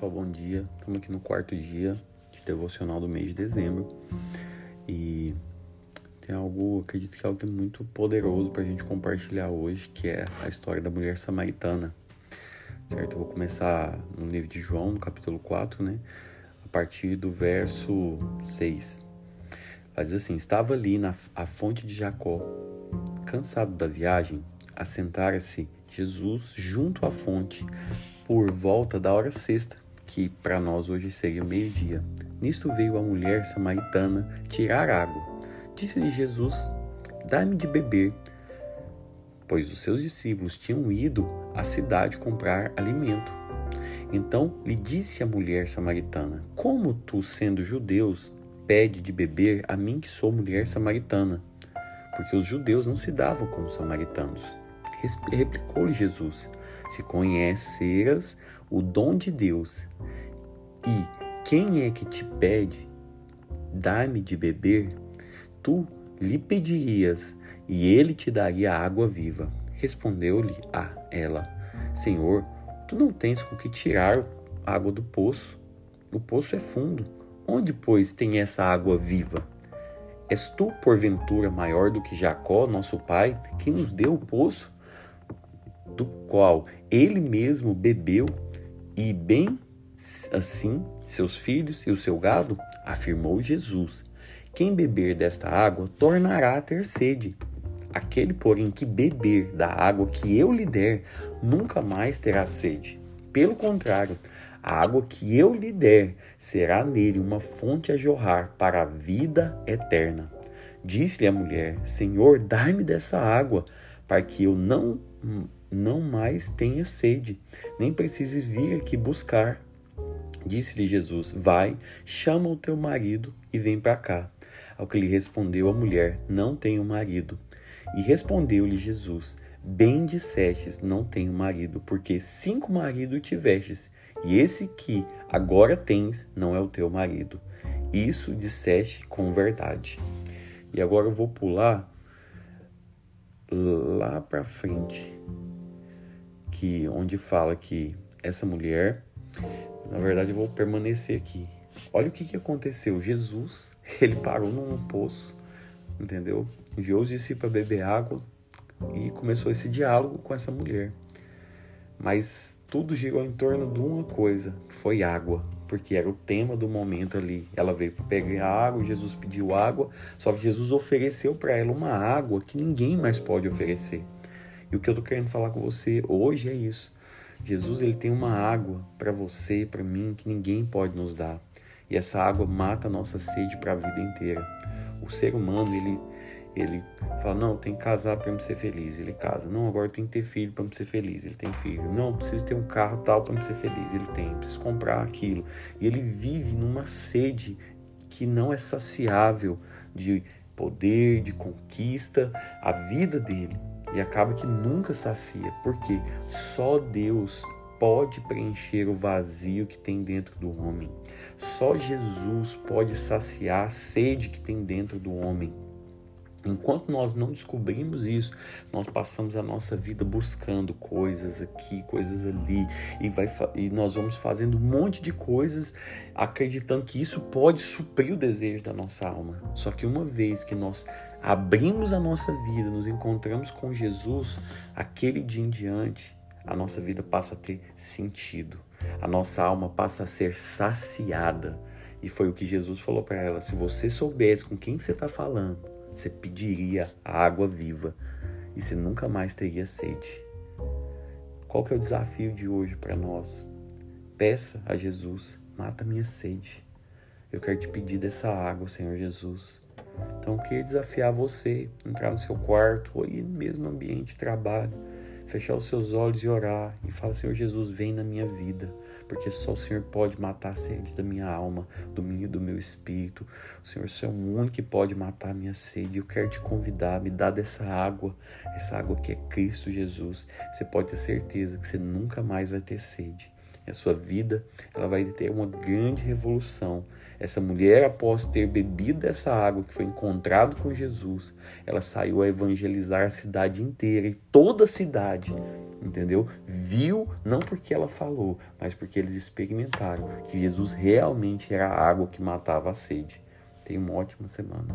pessoal, bom dia. Estamos aqui no quarto dia de devocional do mês de dezembro e tem algo, acredito que é algo muito poderoso para a gente compartilhar hoje, que é a história da mulher samaritana. Certo? Eu vou começar no livro de João, no capítulo 4, né? A partir do verso 6. Ela diz assim: Estava ali na a fonte de Jacó, cansado da viagem, assentara-se Jesus junto à fonte por volta da hora sexta, que para nós hoje seria meio-dia. Nisto veio a mulher samaritana tirar água. Disse-lhe Jesus: Dá-me de beber, pois os seus discípulos tinham ido à cidade comprar alimento. Então lhe disse a mulher samaritana: Como tu, sendo judeus, pede de beber a mim que sou mulher samaritana? Porque os judeus não se davam com os samaritanos. Replicou-lhe Jesus: se conheceras o dom de Deus e quem é que te pede, dá-me de beber, tu lhe pedirias e ele te daria água viva. Respondeu-lhe a ela: Senhor, tu não tens com que tirar água do poço. O poço é fundo. Onde, pois, tem essa água viva? És tu, porventura, maior do que Jacó, nosso pai, que nos deu o poço? Do qual ele mesmo bebeu, e bem assim seus filhos e o seu gado? Afirmou Jesus. Quem beber desta água tornará a ter sede. Aquele, porém, que beber da água que eu lhe der, nunca mais terá sede. Pelo contrário, a água que eu lhe der será nele uma fonte a jorrar para a vida eterna. Disse-lhe a mulher: Senhor, dai-me dessa água, para que eu não não mais tenha sede, nem precises vir aqui buscar. Disse-lhe Jesus: Vai, chama o teu marido e vem para cá. Ao que lhe respondeu a mulher: Não tenho marido. E respondeu-lhe Jesus: Bem dissestes, não tenho marido, porque cinco maridos tivestes, e esse que agora tens não é o teu marido. Isso disseste com verdade. E agora eu vou pular lá para frente, que onde fala que essa mulher, na verdade eu vou permanecer aqui. Olha o que, que aconteceu. Jesus, ele parou num poço, entendeu? Enviou os discípulos para beber água e começou esse diálogo com essa mulher. Mas tudo girou em torno de uma coisa, que foi água, porque era o tema do momento ali. Ela veio para pegar água, Jesus pediu água, só que Jesus ofereceu para ela uma água que ninguém mais pode oferecer. E o que eu tô querendo falar com você hoje é isso. Jesus ele tem uma água para você, para mim, que ninguém pode nos dar. E essa água mata a nossa sede para a vida inteira. O ser humano, ele ele fala: "Não, tem que casar para me ser feliz". Ele casa. "Não, agora tem que ter filho para me ser feliz". Ele tem filho. "Não, preciso ter um carro tal para me ser feliz". Ele tem. "Preciso comprar aquilo". E ele vive numa sede que não é saciável de poder, de conquista, a vida dele e acaba que nunca sacia, porque só Deus pode preencher o vazio que tem dentro do homem. Só Jesus pode saciar a sede que tem dentro do homem. Enquanto nós não descobrimos isso, nós passamos a nossa vida buscando coisas aqui, coisas ali, e, vai, e nós vamos fazendo um monte de coisas acreditando que isso pode suprir o desejo da nossa alma. Só que uma vez que nós abrimos a nossa vida, nos encontramos com Jesus, aquele dia em diante, a nossa vida passa a ter sentido, a nossa alma passa a ser saciada. E foi o que Jesus falou para ela: se você soubesse com quem você está falando, você pediria a água viva e você nunca mais teria sede. Qual que é o desafio de hoje para nós? Peça a Jesus, mata minha sede. Eu quero te pedir dessa água, Senhor Jesus. Então, eu queria desafiar você, entrar no seu quarto ou mesmo no ambiente de trabalho fechar os seus olhos e orar e falar: Senhor Jesus, vem na minha vida, porque só o Senhor pode matar a sede da minha alma, do meu, do meu espírito. O Senhor, Senhor é o único que pode matar a minha sede. Eu quero te convidar, me dar dessa água, essa água que é Cristo Jesus. Você pode ter certeza que você nunca mais vai ter sede. A sua vida ela vai ter uma grande revolução. Essa mulher, após ter bebido essa água que foi encontrado com Jesus, ela saiu a evangelizar a cidade inteira e toda a cidade entendeu? Viu não porque ela falou, mas porque eles experimentaram que Jesus realmente era a água que matava a sede. Tenha uma ótima semana.